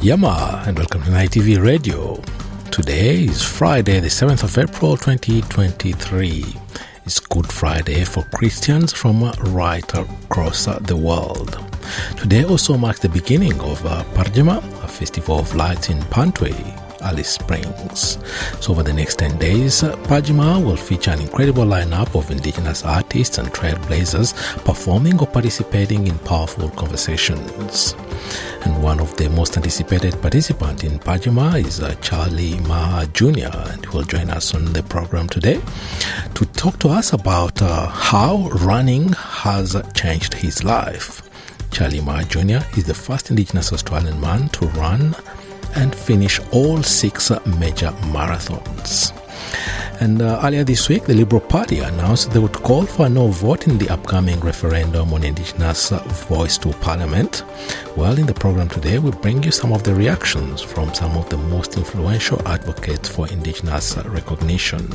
Yama, and welcome to NITV Radio. Today is Friday, the 7th of April 2023. It's Good Friday for Christians from right across the world. Today also marks the beginning of uh, Parrtjima, a festival of lights in Mparntwe, Alice Springs. So, over the next 10 days, Parrtjima will feature an incredible lineup of indigenous artists and trailblazers performing or participating in powerful conversations. And one of the most anticipated participants in Parrtjima is uh, Charlie Maher Jr., and he will join us on the program today to talk to us about uh, how running has changed his life. Charlie Maher Jr. is the first Indigenous Australian man to run and finish all six major marathons. And uh, earlier this week, the Liberal Party announced they would call for a no vote in the upcoming referendum on Indigenous voice to Parliament. Well, in the program today, we bring you some of the reactions from some of the most influential advocates for Indigenous recognition.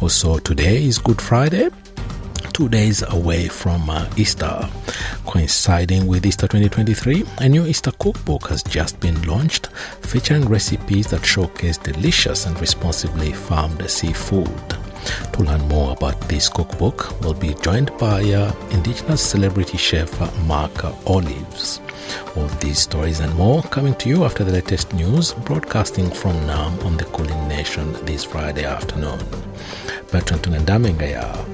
Also, today is Good Friday two days away from uh, Easter. Coinciding with Easter 2023, a new Easter cookbook has just been launched featuring recipes that showcase delicious and responsibly farmed seafood. To learn more about this cookbook, we'll be joined by uh, Indigenous celebrity chef Mark Olives. All these stories and more coming to you after the latest news, broadcasting from Naarm on the Kulin Nation this Friday afternoon. Bertrand Tunandamengaya.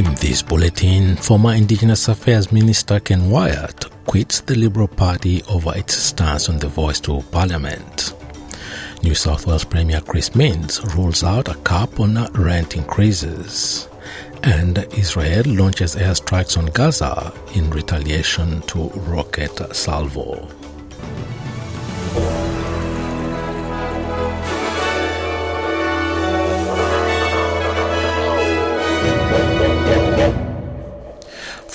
In this bulletin, former Indigenous Affairs Minister Ken Wyatt quits the Liberal Party over its stance on the voice to Parliament. New South Wales Premier Chris Minns rules out a cap on rent increases. And Israel launches airstrikes on Gaza in retaliation to rocket salvo.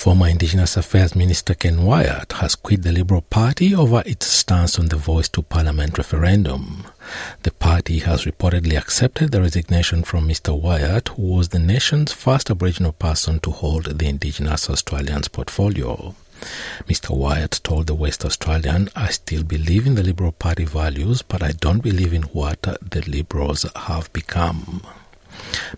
Former Indigenous Affairs Minister Ken Wyatt has quit the Liberal Party over its stance on the voice to Parliament referendum. The party has reportedly accepted the resignation from Mr. Wyatt, who was the nation's first Aboriginal person to hold the Indigenous Australians portfolio. Mr. Wyatt told the West Australian, I still believe in the Liberal Party values, but I don't believe in what the Liberals have become.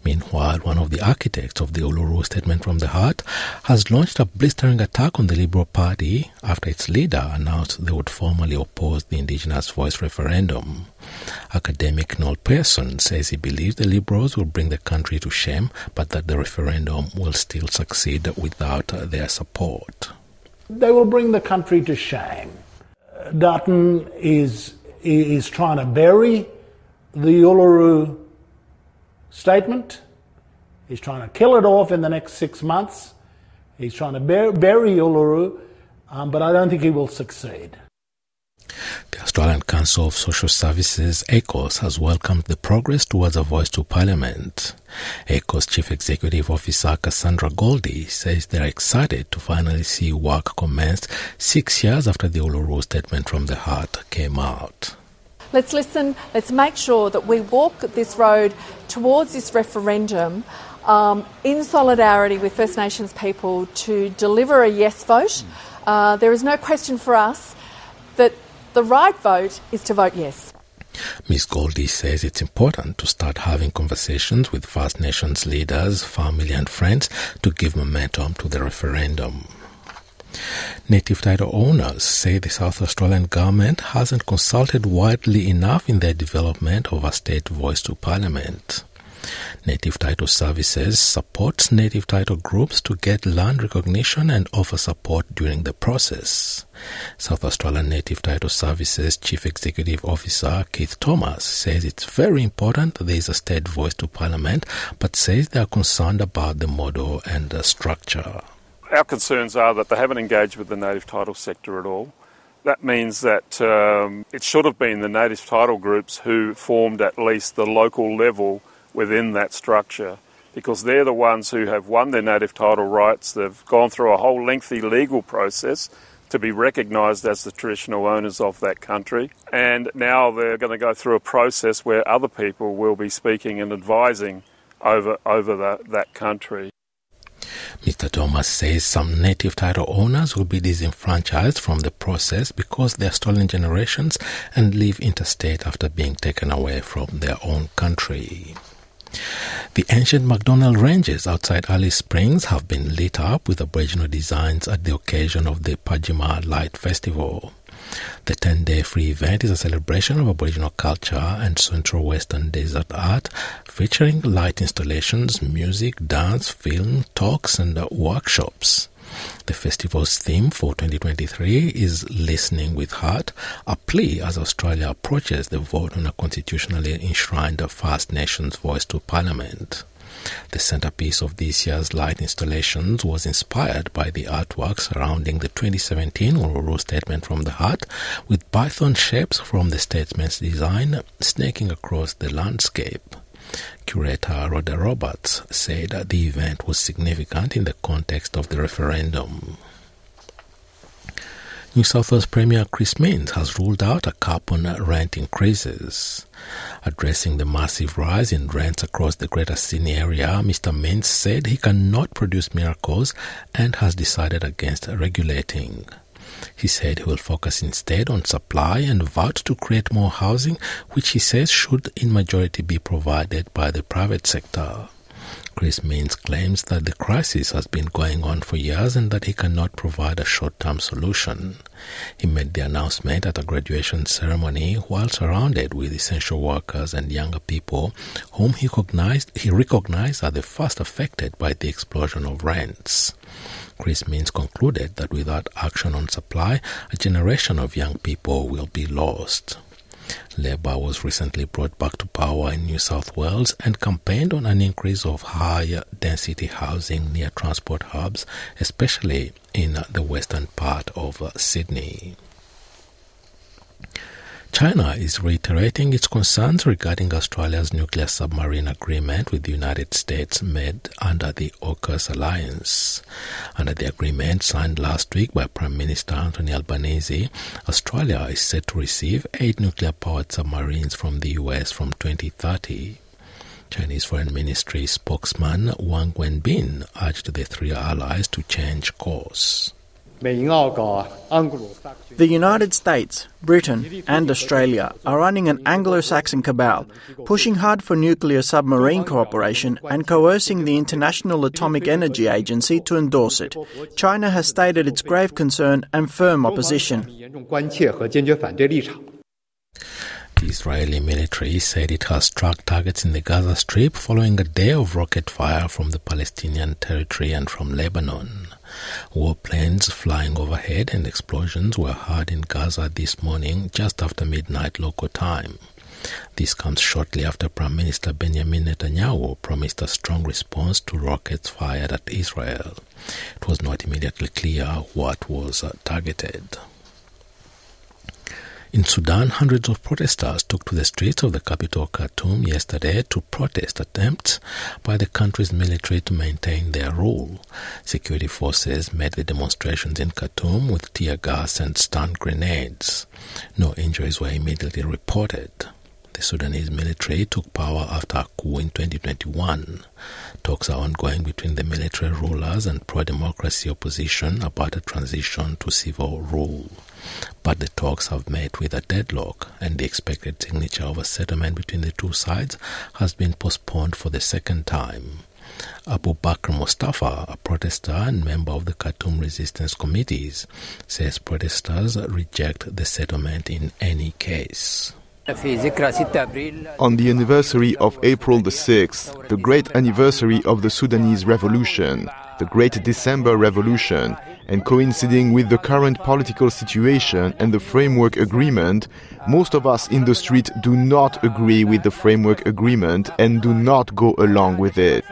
Meanwhile, one of the architects of the Uluru Statement from the Heart has launched a blistering attack on the Liberal Party after its leader announced they would formally oppose the Indigenous Voice referendum. Academic Noel Pearson says he believes the Liberals will bring the country to shame, but that the referendum will still succeed without their support. They will bring the country to shame. Dutton is, is trying to bury the Uluru statement. He's trying to kill it off in the next six months. He's trying to bury, bury Uluru, um, but I don't think he will succeed. The Australian Council of Social Services, ACOSS, has welcomed the progress towards a voice to Parliament. ACOSS Chief Executive Officer Cassandra Goldie says they are excited to finally see work commence six years after the Uluru Statement from the Heart came out. Let's listen, let's make sure that we walk this road towards this referendum um, in solidarity with First Nations people to deliver a yes vote. Uh, there is no question for us that the right vote is to vote yes. Ms. Goldie says it's important to start having conversations with First Nations leaders, family, and friends to give momentum to the referendum. Native title owners say the South Australian government hasn't consulted widely enough in their development of a state voice to Parliament. Native Title Services supports native title groups to get land recognition and offer support during the process. South Australian Native Title Services Chief Executive Officer Keith Thomas says it's very important there is a state voice to Parliament, but says they are concerned about the model and the structure. Our concerns are that they haven't engaged with the native title sector at all. That means that um, it should have been the native title groups who formed at least the local level within that structure because they're the ones who have won their native title rights. They've gone through a whole lengthy legal process to be recognised as the traditional owners of that country. And now they're going to go through a process where other people will be speaking and advising over, over the, that country. Mr. Thomas says some native title owners will be disenfranchised from the process because they are stolen generations and live interstate after being taken away from their own country. The ancient McDonnell Ranges outside Alice Springs have been lit up with Aboriginal designs at the occasion of the Parrtjima Light Festival. The 10 day free event is a celebration of Aboriginal culture and Central Western desert art, featuring light installations, music, dance, film, talks, and workshops. The festival's theme for 2023 is Listening with Heart, a plea as Australia approaches the vote on a constitutionally enshrined First Nations voice to Parliament. The centerpiece of this year's light installations was inspired by the artwork surrounding the 2017 Uluru Statement from the Heart, with python shapes from the statement's design snaking across the landscape. Curator Rhoda Roberts said that the event was significant in the context of the referendum. New South Wales Premier Chris Minns has ruled out a cap on rent increases. Addressing the massive rise in rents across the Greater Sydney area, Mr. Minns said he cannot produce miracles and has decided against regulating. He said he will focus instead on supply and vowed to create more housing, which he says should in majority be provided by the private sector. Chris Minns claims that the crisis has been going on for years and that he cannot provide a short-term solution. He made the announcement at a graduation ceremony while surrounded with essential workers and younger people whom he recognized, he recognized are the first affected by the explosion of rents. Chris Minns concluded that without action on supply, a generation of young people will be lost. Labour was recently brought back to power in New South Wales and campaigned on an increase of higher density housing near transport hubs, especially in the western part of Sydney. China is reiterating its concerns regarding Australia's nuclear submarine agreement with the United States made under the AUKUS alliance. Under the agreement signed last week by Prime Minister Anthony Albanese, Australia is set to receive eight nuclear powered submarines from the US from 2030. Chinese Foreign Ministry spokesman Wang Wenbin urged the three allies to change course. The United States, Britain, and Australia are running an Anglo Saxon cabal, pushing hard for nuclear submarine cooperation and coercing the International Atomic Energy Agency to endorse it. China has stated its grave concern and firm opposition. The Israeli military said it has struck targets in the Gaza Strip following a day of rocket fire from the Palestinian territory and from Lebanon. Warplanes flying overhead and explosions were heard in Gaza this morning just after midnight local time. This comes shortly after Prime Minister Benjamin Netanyahu promised a strong response to rockets fired at Israel. It was not immediately clear what was uh, targeted. In Sudan, hundreds of protesters took to the streets of the capital Khartoum yesterday to protest attempts by the country's military to maintain their rule. Security forces met the demonstrations in Khartoum with tear gas and stun grenades. No injuries were immediately reported. The Sudanese military took power after a coup in 2021. Talks are ongoing between the military rulers and pro democracy opposition about a transition to civil rule. But the talks have met with a deadlock, and the expected signature of a settlement between the two sides has been postponed for the second time. Abu Bakr Mustafa, a protester and member of the Khartoum resistance committees, says protesters reject the settlement in any case. On the anniversary of April the 6th, the great anniversary of the Sudanese revolution, the Great December Revolution, and coinciding with the current political situation and the framework agreement, most of us in the street do not agree with the framework agreement and do not go along with it.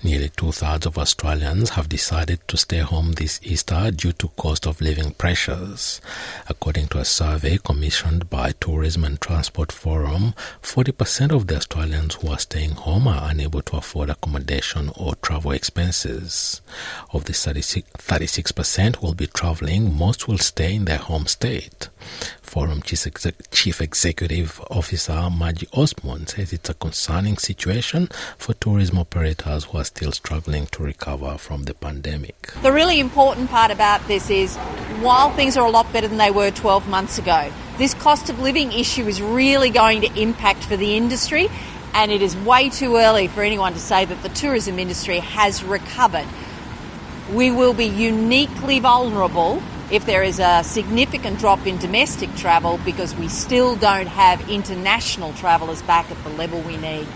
Nearly two thirds of Australians have decided to stay home this Easter due to cost of living pressures. According to a survey commissioned by Tourism and Transport Forum, 40% of the Australians who are staying home are unable to afford accommodation or travel expenses. Of the 36% who will be traveling, most will stay in their home state. Forum Chief Executive Officer Maggie Osmond says it's a concerning situation for tourism operators who are still struggling to recover from the pandemic. The really important part about this is while things are a lot better than they were 12 months ago, this cost of living issue is really going to impact for the industry, and it is way too early for anyone to say that the tourism industry has recovered. We will be uniquely vulnerable if there is a significant drop in domestic travel because we still don't have international travellers back at the level we need.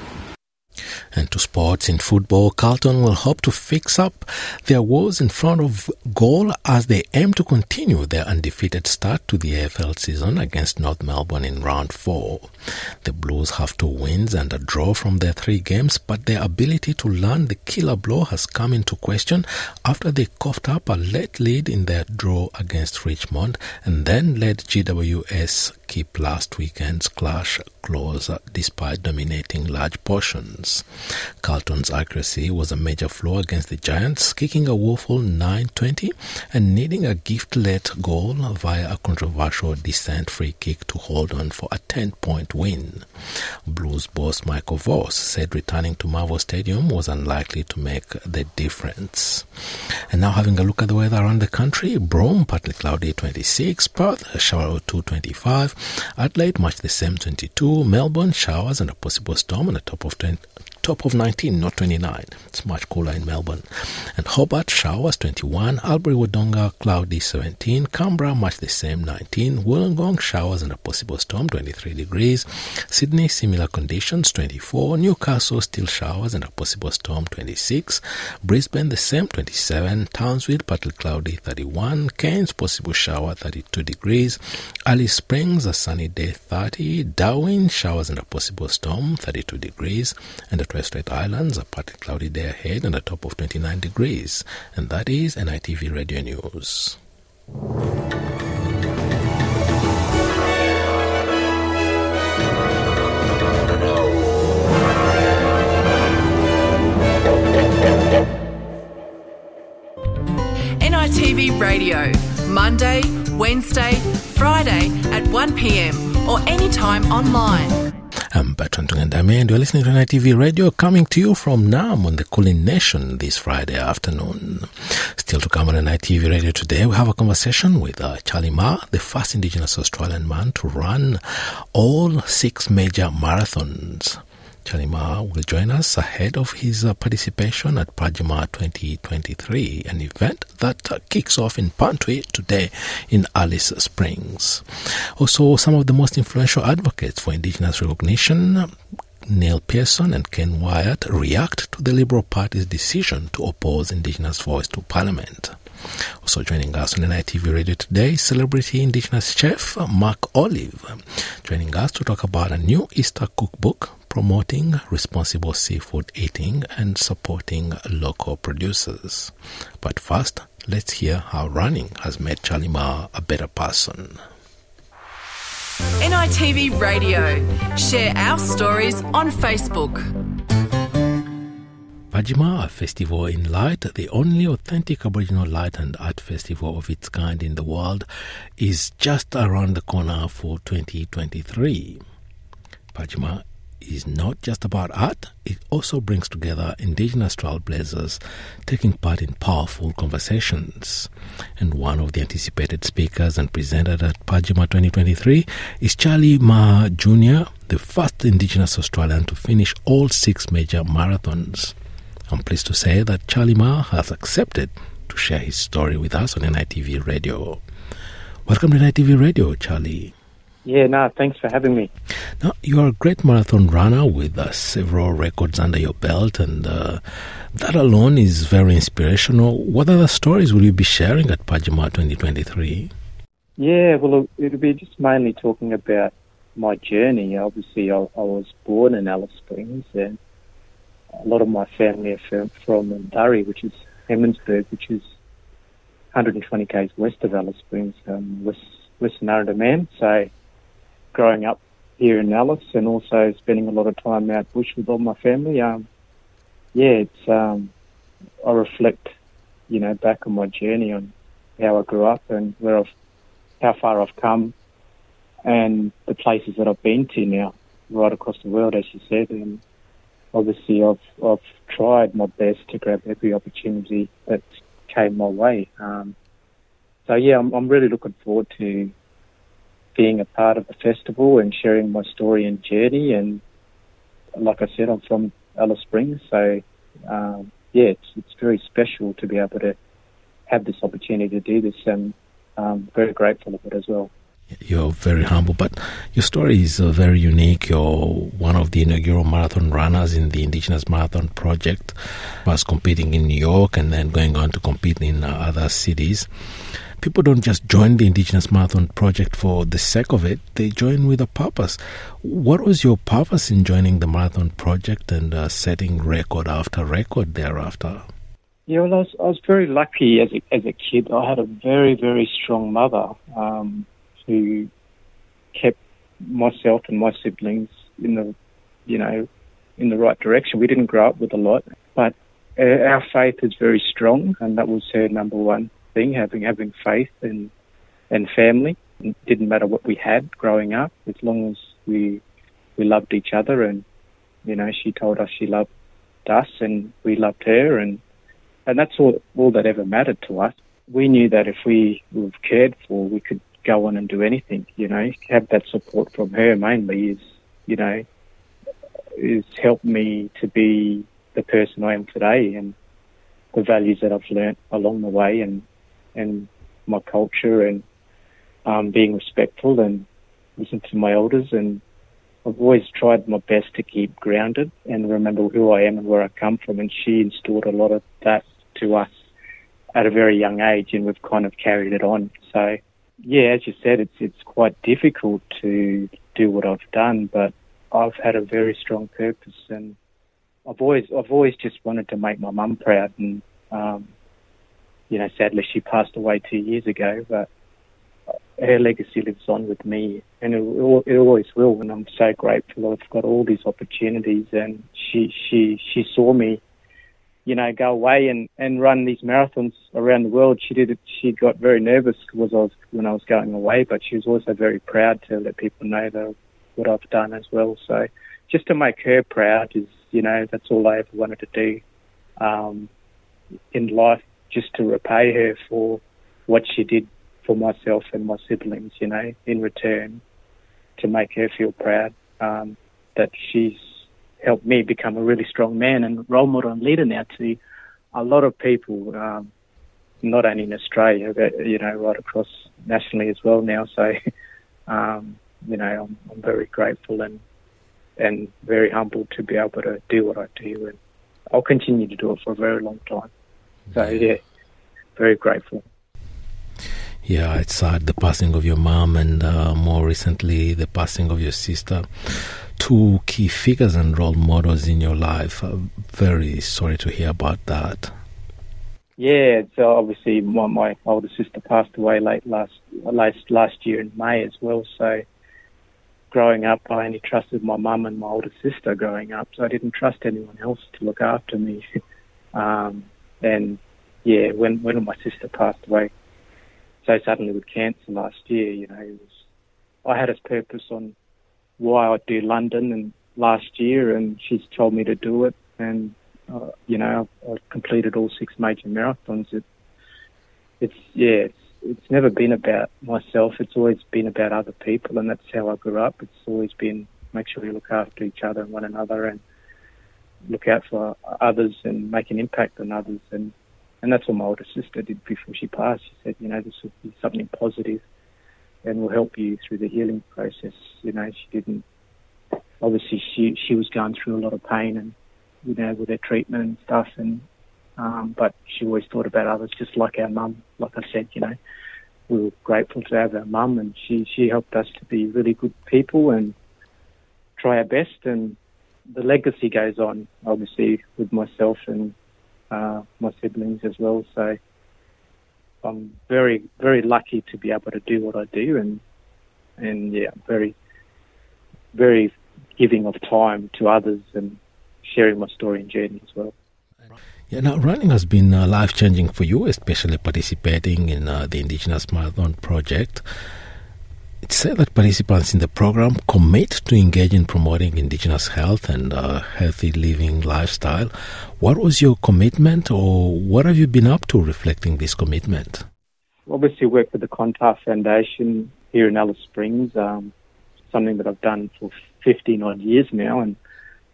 And to sports in football, Carlton will hope to fix up their woes in front of goal as they aim to continue their undefeated start to the AFL season against North Melbourne in round four. The Blues have two wins and a draw from their three games, but their ability to land the killer blow has come into question after they coughed up a late lead in their draw against Richmond and then let GWS keep last weekend's clash close despite dominating large portions. Carlton's accuracy was a major flaw against the Giants, kicking a woeful 9-20 and needing a gift-led goal via a controversial dissent free kick to hold on for a 10-point win. Blues boss Michael Voss said returning to Marvel Stadium was unlikely to make the difference. And now having a look at the weather around the country, Broome partly cloudy 26, Perth shower 2 25, Adelaide much the same 22, Melbourne showers and a possible storm on the top of 20, top of 19, not 29. It's much cooler in Melbourne. And Hobart showers 21, Albury Wodonga cloudy 17, Canberra much the same 19, Wollongong showers and a possible storm 23 degrees, Sydney similar conditions 24, Newcastle still showers and a possible storm 26, Brisbane the same 27, Townsville partly cloudy 31, Cairns possible shower 32 degrees, Alice Springs a sunny day 30, Darwin showers and a possible storm 32 degrees, and the Torres Strait Islands a partly cloudy day ahead and a top of 29 degrees. And that is NITV Radio News. NITV Radio, Monday, Wednesday, Friday at 1pm or anytime online. I'm Bertrand Tungandame and you're listening to NITV Radio coming to you from Naarm on the Kulin Nation this Friday afternoon. Still to come on NITV Radio today, we have a conversation with uh, Charlie Maher, the first Indigenous Australian man to run all six major marathons. Charlie Maher will join us ahead of his uh, participation at Parrtjima 2023, an event that uh, kicks off in Mparntwe today in Alice Springs. Also, some of the most influential advocates for Indigenous recognition Noel Pearson and Ken Wyatt react to the Liberal Party's decision to oppose Indigenous voice to Parliament. Also joining us on NITV Radio today, celebrity Indigenous chef Mark Olive, joining us to talk about a new Easter cookbook promoting responsible seafood eating and supporting local producers. But first, let's hear how running has made Charlie Maher a better person. NITV Radio. Share our stories on Facebook. Parrtjima Festival in Light, the only authentic Aboriginal light and art festival of its kind in the world, is just around the corner for 2023. Parrtjima is not just about art, it also brings together Indigenous trailblazers taking part in powerful conversations. And one of the anticipated speakers and presented at Parrtjima 2023 is Charlie Maher Jr., the first Indigenous Australian to finish all six major marathons. I'm pleased to say that Charlie Maher has accepted to share his story with us on NITV Radio. Welcome to NITV Radio, Charlie. Yeah, no, thanks for having me. Now, you're a great marathon runner with uh, several records under your belt, and uh, that alone is very inspirational. What other stories will you be sharing at Parrtjima 2023? Yeah, well, it'll be just mainly talking about my journey. Obviously, I, I was born in Alice Springs, and a lot of my family are from, from Durry, which is Hermannsburg, which is 120 k's west of Alice Springs, um, west, western Arrowderman. So, growing up here in Alice and also spending a lot of time out bush with all my family, um, yeah, it's um, I reflect, you know, back on my journey on how I grew up and where I've, how far I've come, and the places that I've been to now, right across the world, as you said, and obviously I've I've tried my best to grab every opportunity that came my way. Um, so yeah, I'm, I'm really looking forward to being a part of the festival and sharing my story and journey. And like I said, I'm from Alice Springs, so um, yeah, it's it's very special to be able to have this opportunity to do this, and I'm very grateful of it as well. You're very humble, but your story is uh, very unique. You're one of the inaugural marathon runners in the Indigenous Marathon Project, was competing in New York and then going on to compete in uh, other cities. People don't just join the Indigenous Marathon Project for the sake of it, they join with a purpose. What was your purpose in joining the Marathon Project and uh, setting record after record thereafter? Yeah, well, I was, I was very lucky as a, as a kid. I had a very, very strong mother. Um, who kept myself and my siblings in the, you know, in the right direction. We didn't grow up with a lot, but our faith is very strong, and that was her number one thing: having having faith and and family. It didn't matter what we had growing up, as long as we we loved each other, and you know, she told us she loved us, and we loved her, and and that's all all that ever mattered to us. We knew that if we were cared for, we could go on and do anything. You know, have that support from her mainly is, you know, is helped me to be the person I am today and the values that I've learnt along the way and and my culture and um, being respectful and listen to my elders. And I've always tried my best to keep grounded and remember who I am and where I come from. And she instilled a lot of that to us at a very young age and we've kind of carried it on. So yeah, as you said, it's it's quite difficult to do what I've done, but I've had a very strong purpose, and I've always I've always just wanted to make my mum proud, and um, you know, sadly she passed away two years ago, but her legacy lives on with me, and it, it always will. And I'm so grateful I've got all these opportunities, and she she she saw me you know, go away and, and run these marathons around the world. She did it. She got very nervous was I was, when I was going away, but she was also very proud to let people know that what I've done as well. So just to make her proud is, you know, that's all I ever wanted to do um, in life, just to repay her for what she did for myself and my siblings, you know, in return to make her feel proud um, that she's helped me become a really strong man and role model and leader now to a lot of people, um, not only in Australia, but, you know, right across nationally as well now. So, um, you know, I'm, I'm very grateful and, and very humbled to be able to do what I do. And I'll continue to do it for a very long time. So, yeah, very grateful. Yeah, it's sad the passing of your mom and uh, more recently the passing of your sister. Two key figures and role models in your life. Uh, very sorry to hear about that. Yeah, so obviously my, my older sister passed away late last last last year in May as well. So growing up, I only trusted my mum and my older sister growing up, so I didn't trust anyone else to look after me. um, and yeah, when when my sister passed away, so suddenly with cancer last year, you know, it was I had a purpose on why I'd do London and last year, and she's told me to do it. And uh, you know, I've, I've completed all six major marathons. It, it's yeah, it's it's never been about myself. It's always been about other people, and that's how I grew up. It's always been make sure you look after each other and one another, and look out for others and make an impact on others. And and that's what my older sister did before she passed. She said, you know, this will be something positive and will help you through the healing process. You know, she didn't. Obviously, she she was going through a lot of pain and you know with her treatment and stuff, and um, but she always thought about others, just like our mum. Like I said, you know, we were grateful to have our mum, and she she helped us to be really good people and try our best. And the legacy goes on, obviously, with myself and uh, my siblings as well. So I'm very very lucky to be able to do what I do, and and yeah, very very giving of time to others and sharing my story and journey as well. Yeah, now running has been uh, life changing for you, especially participating in uh, the Indigenous Marathon Project. It's said that participants in the program commit to engage in promoting Indigenous health and uh, healthy living lifestyle. What was your commitment, or what have you been up to reflecting this commitment? Obviously, work with the Clontarf Foundation here in Alice Springs. Um, something that I've done for 15 odd years now, and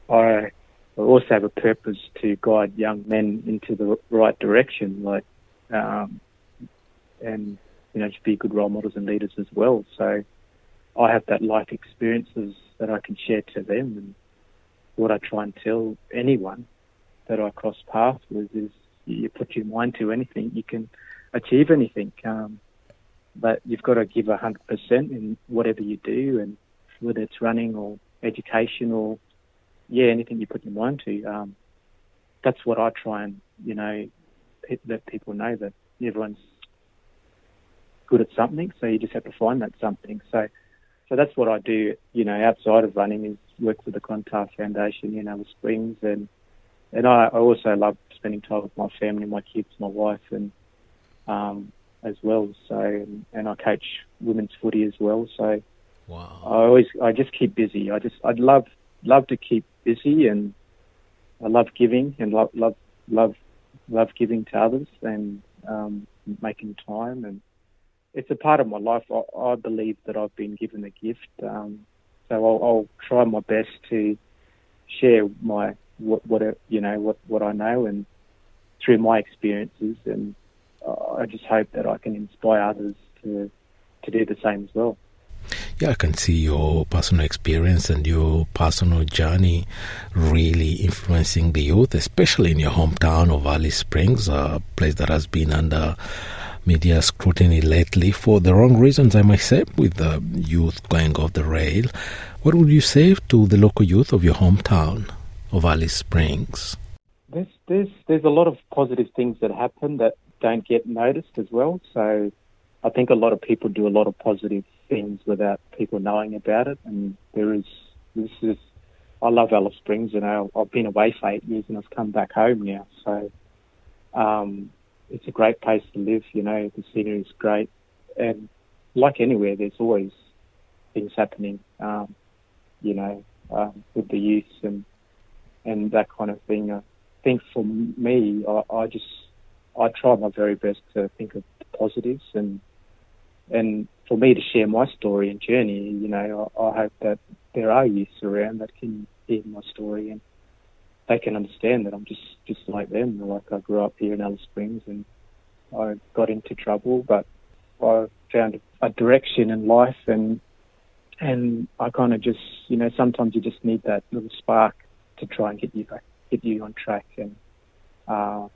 I I also have a purpose to guide young men into the right direction, like, um, and you know, to be good role models and leaders as well. So, I have that life experiences that I can share to them, and what I try and tell anyone that I cross paths with is, you put your mind to anything, you can achieve anything. Um, but you've got to give a hundred percent in whatever you do, and whether it's running or education or yeah, anything you put your mind to. Um, that's what I try and you know let people know that everyone's good at something, so you just have to find that something. So, so that's what I do. You know, outside of running is work with the Clontarf Foundation in Alice Springs, and and I, I also love spending time with my family, my kids, my wife, and um, as well. So, and, and I coach women's footy as well. So, wow. I always I just keep busy. I just I'd love love to keep busy and I love giving and love love love love giving to others and um, making time and it's a part of my life. I, I believe that I've been given a gift, um, so I'll, I'll, try my best to share my what, what you know what what I know and through my experiences, and I just hope that I can inspire others to to do the same as well. Yeah, I can see your personal experience and your personal journey really influencing the youth, especially in your hometown of Alice Springs, a place that has been under media scrutiny lately for the wrong reasons, I might say, with the youth going off the rail. What would you say to the local youth of your hometown of Alice Springs? There's, there's, there's a lot of positive things that happen that don't get noticed as well. So I think a lot of people do a lot of positive things without people knowing about it. And there is, this is, I love Alice Springs. You know, I've been away for eight years and I've come back home now. So, um, it's a great place to live. You know, the scenery is great, and like anywhere, there's always things happening. Um, you know, um, with the youth and and that kind of thing. I think for me, I, I just I try my very best to think of the positives and and for me to share my story and journey, you know, I, I hope that there are youths around that can hear my story and they can understand that I'm just just like them. Like I grew up here in Alice Springs and I got into trouble, but I found a direction in life and and I kind of just you know sometimes you just need that little spark to try and get you back, get you on track. And uh,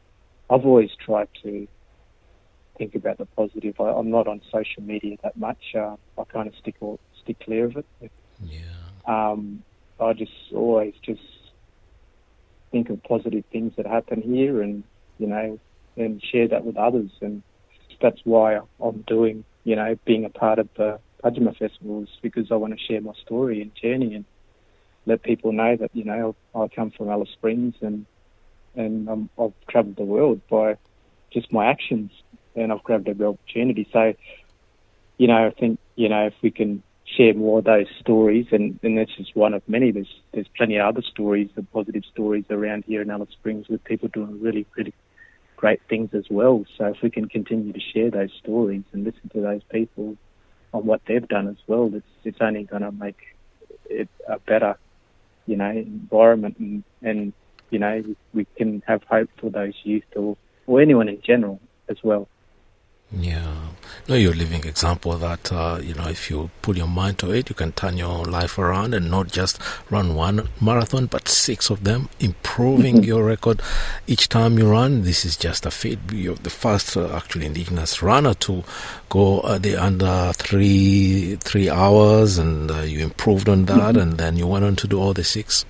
I've always tried to think about the positive. I, am not on social media that much. Uh, I kind of stick or, stick clear of it. Yeah. Um, I just always just think of positive things that happen here, and you know, and share that with others. And that's why I'm doing, you know, being a part of the Parrtjima festivals because I want to share my story and journey and let people know that you know I come from Alice Springs and and I've travelled the world by just my actions and I've grabbed every opportunity. So, you know, I think, you know, if we can share more of those stories, and, and that's just one of many. There's there's plenty of other stories, the positive stories around here in Alice Springs with people doing really, really great things as well. So if we can continue to share those stories and listen to those people on what they've done as well, it's it's only going to make it a better, you know, environment, and, and you know we can have hope for those youth or or anyone in general as well. Yeah, no, you're a living example that uh, you know if you put your mind to it, you can turn your life around and not just run one marathon, but six of them, improving Mm-hmm. your record each time you run. This is just a feat. You're the first uh, actually indigenous runner to go uh, the under three three hours, and uh, you improved on that, Mhm. and then you went on to do all the six.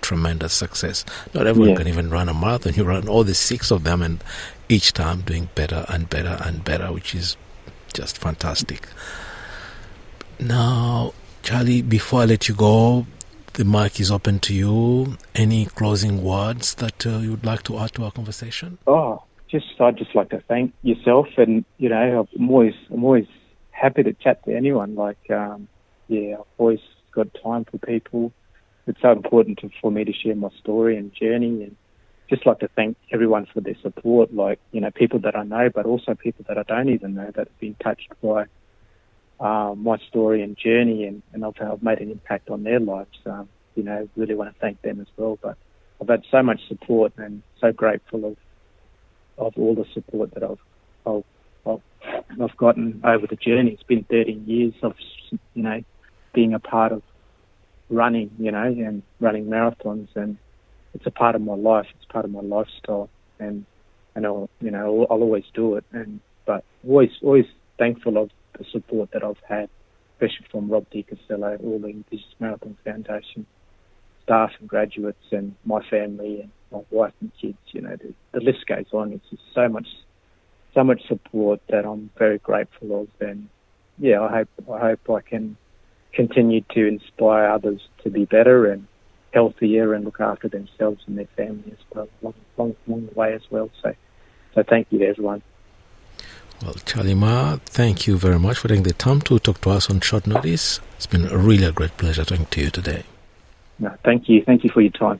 Tremendous success. Not everyone Yeah. can even run a marathon. You run all the six of them, and each time doing better and better and better, which is just fantastic. Now, Charlie, before I let you go, the mic is open to you. Any closing words that uh, you would like to add to our conversation? Oh, just I'd just like to thank yourself, and you know, I'm always I'm always happy to chat to anyone. Like, um, yeah, I've always got time for people. It's so important to, for me to share my story and journey, and just like to thank everyone for their support. Like, you know, people that I know, but also people that I don't even know that have been touched by um, my story and journey, and, and I've, I've made an impact on their lives. Um, you know, really want to thank them as well. But I've had so much support, and so grateful of of all the support that I've I've, I've, I've gotten over the journey. It's been 13 years of you know being a part of running, you know, and running marathons, and it's a part of my life. It's part of my lifestyle, and and I'll you know I'll, I'll always do it. And but always always thankful of the support that I've had, especially from Rob de Castella, all the Indigenous Marathon Foundation staff and graduates, and my family and my wife and kids. You know, the, the list goes on. It's just so much, so much support that I'm very grateful of. And yeah, I hope I hope I can continue to inspire others to be better and healthier and look after themselves and their family as well, long, long, long way as well. So, so thank you to everyone. Well, Charlie Maher, thank you very much for taking the time to talk to us on short notice. It's been a really a great pleasure talking to you today. No, thank you. Thank you for your time.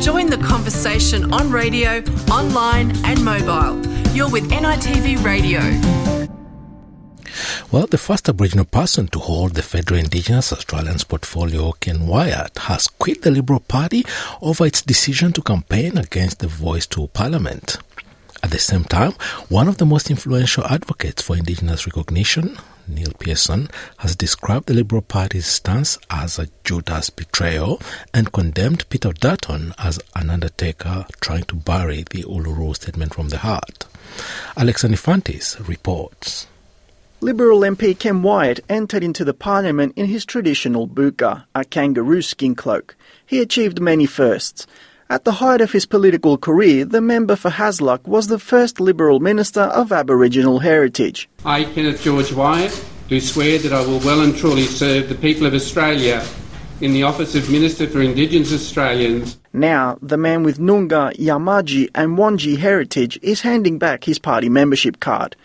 Join the conversation on radio, online, and mobile. You're with NITV Radio. Well, the first Aboriginal person to hold the Federal Indigenous Australians portfolio, Ken Wyatt, has quit the Liberal Party over its decision to campaign against the voice to Parliament. At the same time, one of the most influential advocates for Indigenous recognition, Noel Pearson, has described the Liberal Party's stance as a Judas betrayal and condemned Peter Dutton as an undertaker trying to bury the Uluru Statement from the Heart. Alex Anifantis reports. Liberal MP Ken Wyatt entered into the parliament in his traditional buka, a kangaroo skin cloak. He achieved many firsts. At the height of his political career, the member for Hasluck was the first Liberal Minister of Aboriginal heritage. I, Kenneth George Wyatt, do swear that I will well and truly serve the people of Australia in the office of Minister for Indigenous Australians. Now, the man with Noongar, Yamatji, and Wongi heritage is handing back his party membership card.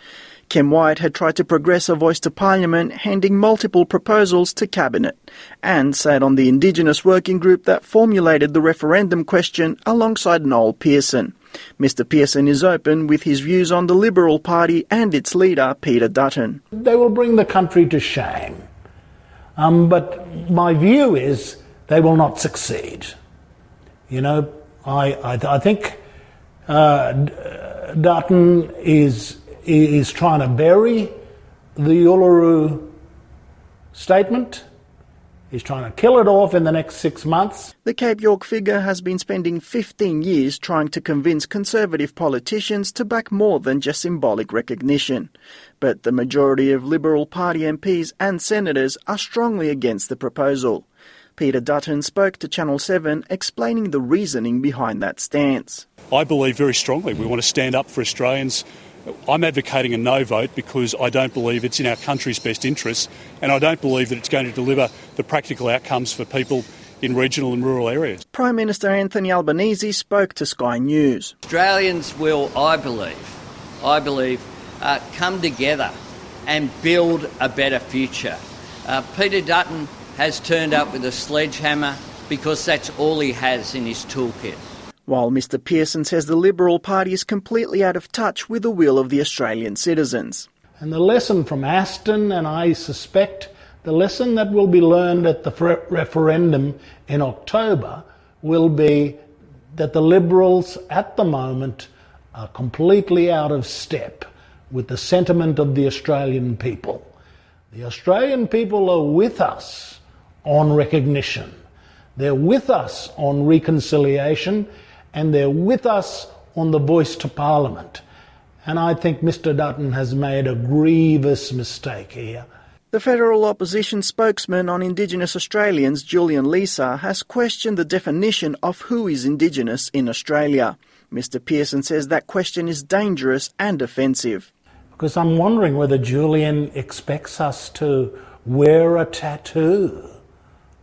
Ken Wyatt had tried to progress a voice to Parliament, handing multiple proposals to Cabinet, and sat on the Indigenous working group that formulated the referendum question alongside Noel Pearson. Mr. Pearson is open with his views on the Liberal Party and its leader, Peter Dutton. They will bring the country to shame. Um, but my view is they will not succeed. You know, I, I, I think uh, Dutton is is trying to bury the Uluru statement. He's trying to kill it off in the next six months. The Cape York figure has been spending 15 years trying to convince Conservative politicians to back more than just symbolic recognition. But the majority of Liberal Party MPs and senators are strongly against the proposal. Peter Dutton spoke to Channel 7 explaining the reasoning behind that stance. I believe very strongly we want to stand up for Australians. I'm advocating a no vote because I don't believe it's in our country's best interests and I don't believe that it's going to deliver the practical outcomes for people in regional and rural areas. Prime Minister Anthony Albanese spoke to Sky News. Australians will, I believe, I believe, uh, come together and build a better future. Uh, Peter Dutton has turned up with a sledgehammer because that's all he has in his toolkit. While Mr Pearson says the Liberal Party is completely out of touch with the will of the Australian citizens. And the lesson from Aston, and I suspect the lesson that will be learned at the referendum in October, will be that the Liberals at the moment are completely out of step with the sentiment of the Australian people. The Australian people are with us on recognition. They're with us on reconciliation and they're with us on the voice to Parliament. And I think Mr Dutton has made a grievous mistake here. The federal opposition spokesman on Indigenous Australians, Julian Leeser, has questioned the definition of who is Indigenous in Australia. Mr Pearson says that question is dangerous and offensive. Because I'm wondering whether Julian expects us to wear a tattoo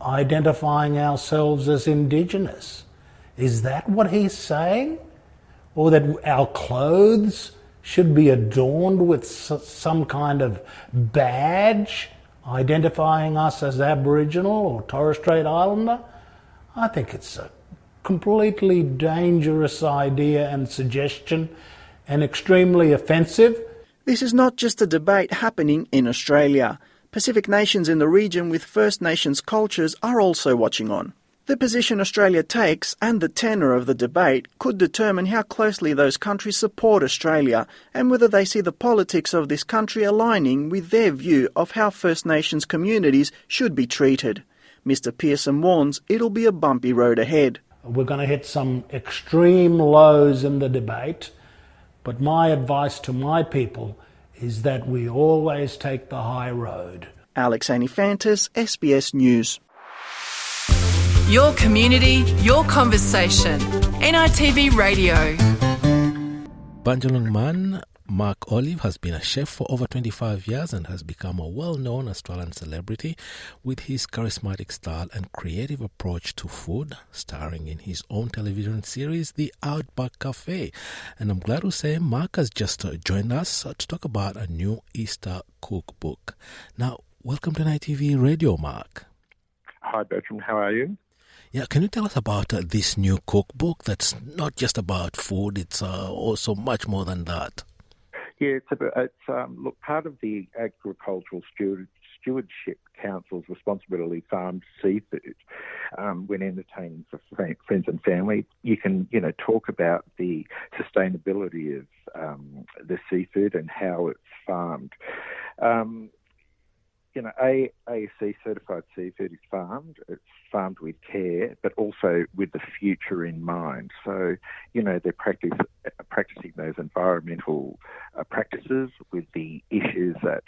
identifying ourselves as Indigenous. Is that what he's saying? Or that our clothes should be adorned with some kind of badge identifying us as Aboriginal or Torres Strait Islander? I think it's a completely dangerous idea and suggestion and extremely offensive. This is not just a debate happening in Australia. Pacific nations in the region with First Nations cultures are also watching on. The position Australia takes and the tenor of the debate could determine how closely those countries support Australia and whether they see the politics of this country aligning with their view of how First Nations communities should be treated. Mr. Pearson warns it'll be a bumpy road ahead. We're going to hit some extreme lows in the debate, but my advice to my people is that we always take the high road. Alex Anifantis, SBS News. Your community, your conversation. NITV Radio. Bundjalung man Mark Olive has been a chef for over 25 years and has become a well known Australian celebrity with his charismatic style and creative approach to food, starring in his own television series, The Outback Cafe. And I'm glad to say Mark has just joined us to talk about a new Easter cookbook. Now, welcome to NITV Radio, Mark. Hi, Bertrand. How are you? Yeah, can you tell us about uh, this new cookbook that's not just about food, it's uh, also much more than that? Yeah, it's, a, it's um, look, part of the Agricultural Steward, Stewardship Council's responsibility farmed seafood. Um, when entertaining for friends and family, you can, you know, talk about the sustainability of um, the seafood and how it's farmed. Um, you know, A, ASC certified seafood is farmed. It's farmed with care, but also with the future in mind. So, you know, they're practice, practicing those environmental uh, practices with the issues that,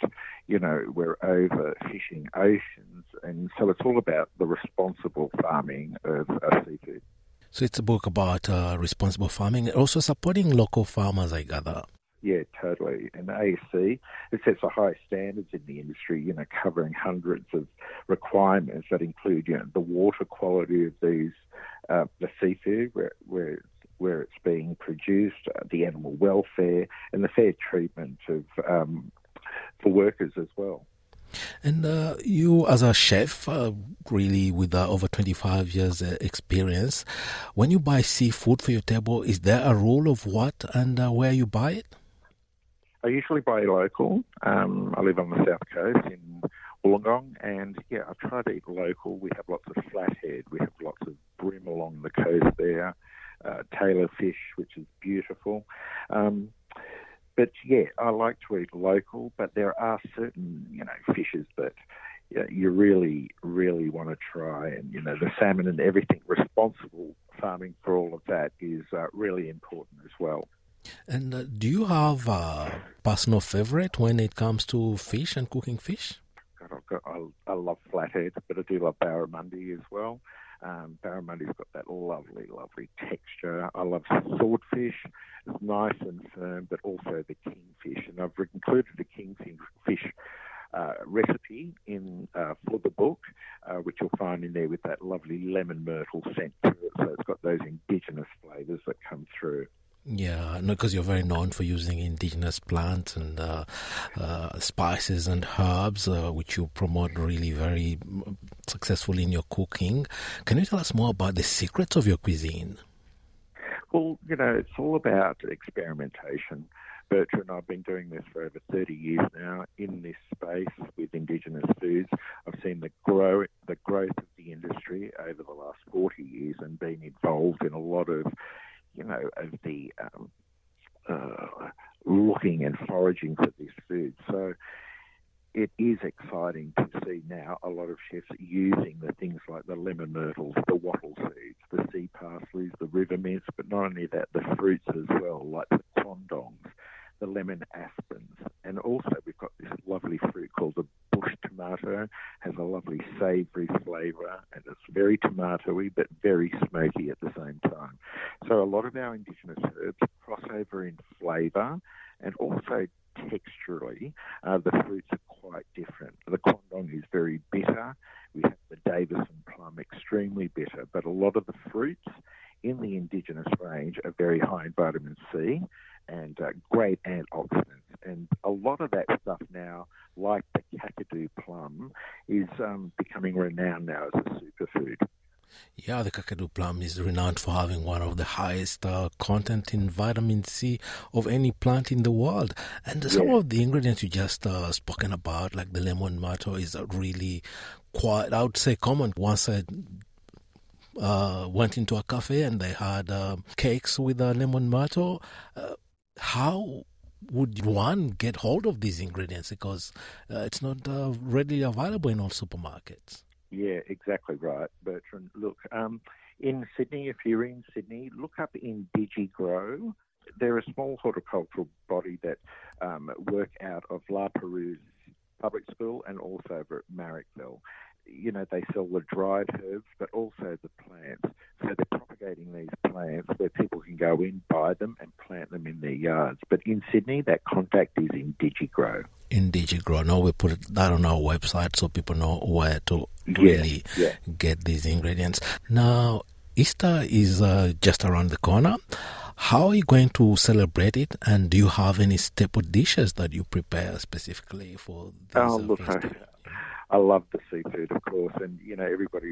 you know, we're overfishing oceans. And so it's all about the responsible farming of seafood. So it's a book about uh, responsible farming, and also supporting local farmers, I gather. Yeah, totally. And ASC, it sets the highest standards in the industry, you know, covering hundreds of requirements that include, you know, the water quality of these, uh, the seafood, where, where, where it's being produced, uh, the animal welfare, and the fair treatment of um, for workers as well. And uh, you, as a chef, uh, really with uh, over 25 years uh, experience, when you buy seafood for your table, is there a rule of what and uh, where you buy it? I usually buy local. Um, I live on the south coast in Wollongong, and yeah, I try to eat local. We have lots of flathead, we have lots of bream along the coast there, uh, tailor fish, which is beautiful. Um, but yeah, I like to eat local, but there are certain you know fishes that you, know, you really, really want to try, and you know the salmon and everything. Responsible farming for all of that is uh, really important as well. And uh, do you have a personal favorite when it comes to fish and cooking fish? God, I, I love flathead, but I do love barramundi as well. Um, barramundi's got that lovely, lovely texture. I love swordfish. It's nice and firm, but also the kingfish. And I've included the kingfish uh, recipe in uh, for the book, uh, which you'll find in there with that lovely lemon myrtle scent to it. So it's got those indigenous flavours that come through. Yeah, no, because you're very known for using indigenous plants and uh, uh, spices and herbs, uh, which you promote really very successfully in your cooking. Can you tell us more about the secrets of your cuisine? Well, you know, it's all about experimentation. Bertrand, I've been doing this for over 30 years now in this space with Indigenous foods. I've seen the grow the growth of the industry over the last 40 years and been involved in a lot of, you know, of the um, uh, looking and foraging for this food. So it is exciting to see now a lot of chefs using the things like the lemon myrtles, the wattle seeds, the sea parsleys, the river mints, but not only that, the fruits as well, like the quandongs, the lemon aspens, and also we've got this lovely fruit called the bush tomato, has a lovely savoury flavour, and it's very tomatoey but very smoky at the same time. So a lot of our indigenous herbs cross over in flavour and also texturally, uh, the fruits are quite different. The quandong is very bitter. We have the Davidson plum, extremely bitter, but a lot of the fruits in the indigenous range are very high in vitamin C and uh, great antioxidants. And a lot of that stuff now, like the Kakadu plum, is um, becoming renowned now as a superfood. Yeah, the Kakadu plum is renowned for having one of the highest uh, content in vitamin C of any plant in the world. And yeah. some of the ingredients you just uh, spoken about, like the lemon myrtle, is really quite, I would say, common. Once I uh, went into a cafe and they had um, cakes with a lemon myrtle. Uh, how would one get hold of these ingredients? Because uh, it's not uh, readily available in all supermarkets. Yeah, exactly right, Bertrand. Look, um, in Sydney, if you're in Sydney, look up Indigigrow. They're a small horticultural body that um, work out of La Perouse Public School and also over at Marrickville. You know, they sell the dried herbs, but also the plants. So they're propagating these plants where people can go in, buy them, and plant them in their yards. But in Sydney, that contact is Indigigrow. In DigiGrow. No, we put that on our website so people know where to really yeah, yeah. get these ingredients. Now, Easter is uh, just around the corner. How are you going to celebrate it? And do you have any staple dishes that you prepare specifically for this? Oh, look, I, I love the seafood, of course, and you know everybody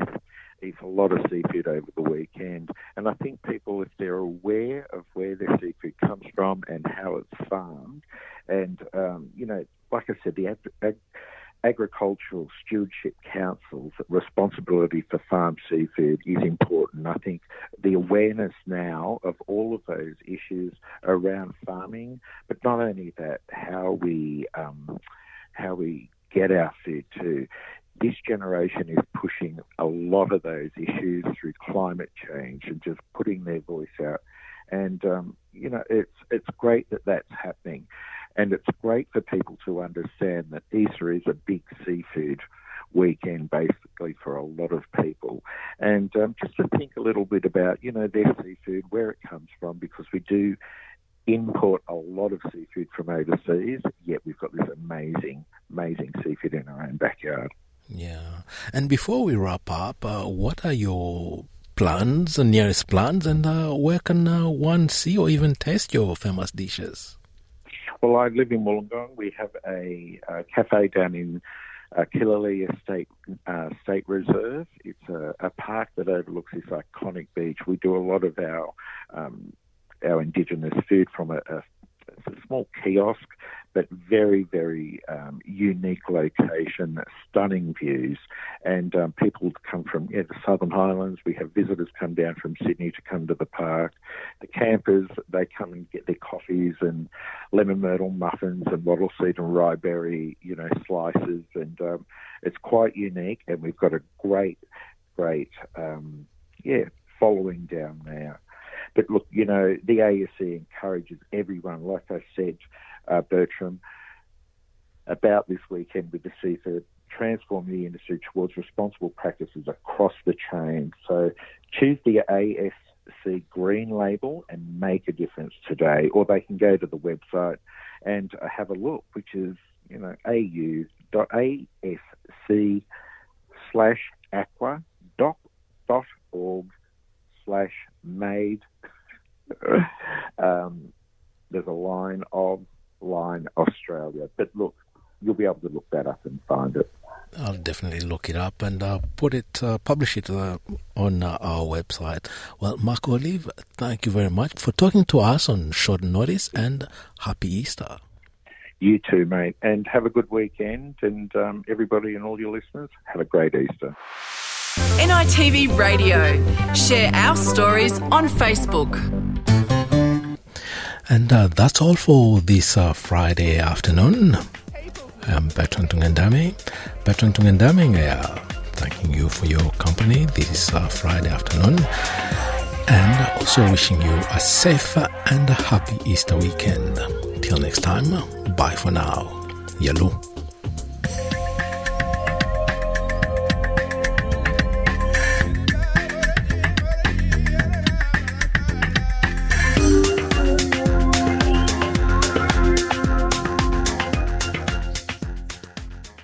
eats a lot of seafood over the weekend. And I think people, if they're aware of where their seafood comes from and how it's farmed, and um, you know, like I said, the ag- ag- agricultural stewardship council's responsibility for farm seafood is important. I think the awareness now of all of those issues around farming, but not only that, how we um, how we get our food too. This generation is pushing a lot of those issues through climate change and just putting their voice out. And um, you know, it's it's great that that's happening. And it's great for people to understand that Easter is a big seafood weekend basically for a lot of people. And um, just to think a little bit about, you know, their seafood, where it comes from, because we do import a lot of seafood from overseas, yet we've got this amazing, amazing seafood in our own backyard. Yeah. And before we wrap up, uh, what are your plans, the nearest plans, and uh, where can uh, one see or even taste your famous dishes? Well, I live in Wollongong. We have a, a cafe down in uh, Killalea State uh, State Reserve. It's a, a, park that overlooks this iconic beach. We do a lot of our um, our indigenous food from a, a, a small kiosk but very, very um, unique location, stunning views. And um, people come from yeah, the Southern Highlands. We have visitors come down from Sydney to come to the park. The campers, they come and get their coffees and lemon myrtle muffins and wattle seed and riberry, you know, slices. And um, it's quite unique. And we've got a great, great, um, yeah, following down there. But look, you know, the ASC encourages everyone, like I said, uh, Bertrand, about this weekend with the seafood, transform the industry towards responsible practices across the chain. So choose the ASC green label and make a difference today, or they can go to the website and uh, have a look, which is, you know, au.asc slash aqua dot org slash made but look, you'll be able to look that up and find it. I'll definitely look it up and uh, put it, uh, publish it uh, on uh, our website. Well, Mark Olive, thank you very much for talking to us on short notice and happy Easter. You too, mate, and have a good weekend. And um, everybody and all your listeners, have a great Easter. NITV Radio. Share our stories on Facebook. And uh, that's all for this uh, Friday afternoon. I'm Bertrand Tungandame. Bertrand Tungandame, uh, thanking you for your company this uh, Friday afternoon. And also wishing you a safe and happy Easter weekend. Till next time, bye for now. Yalu.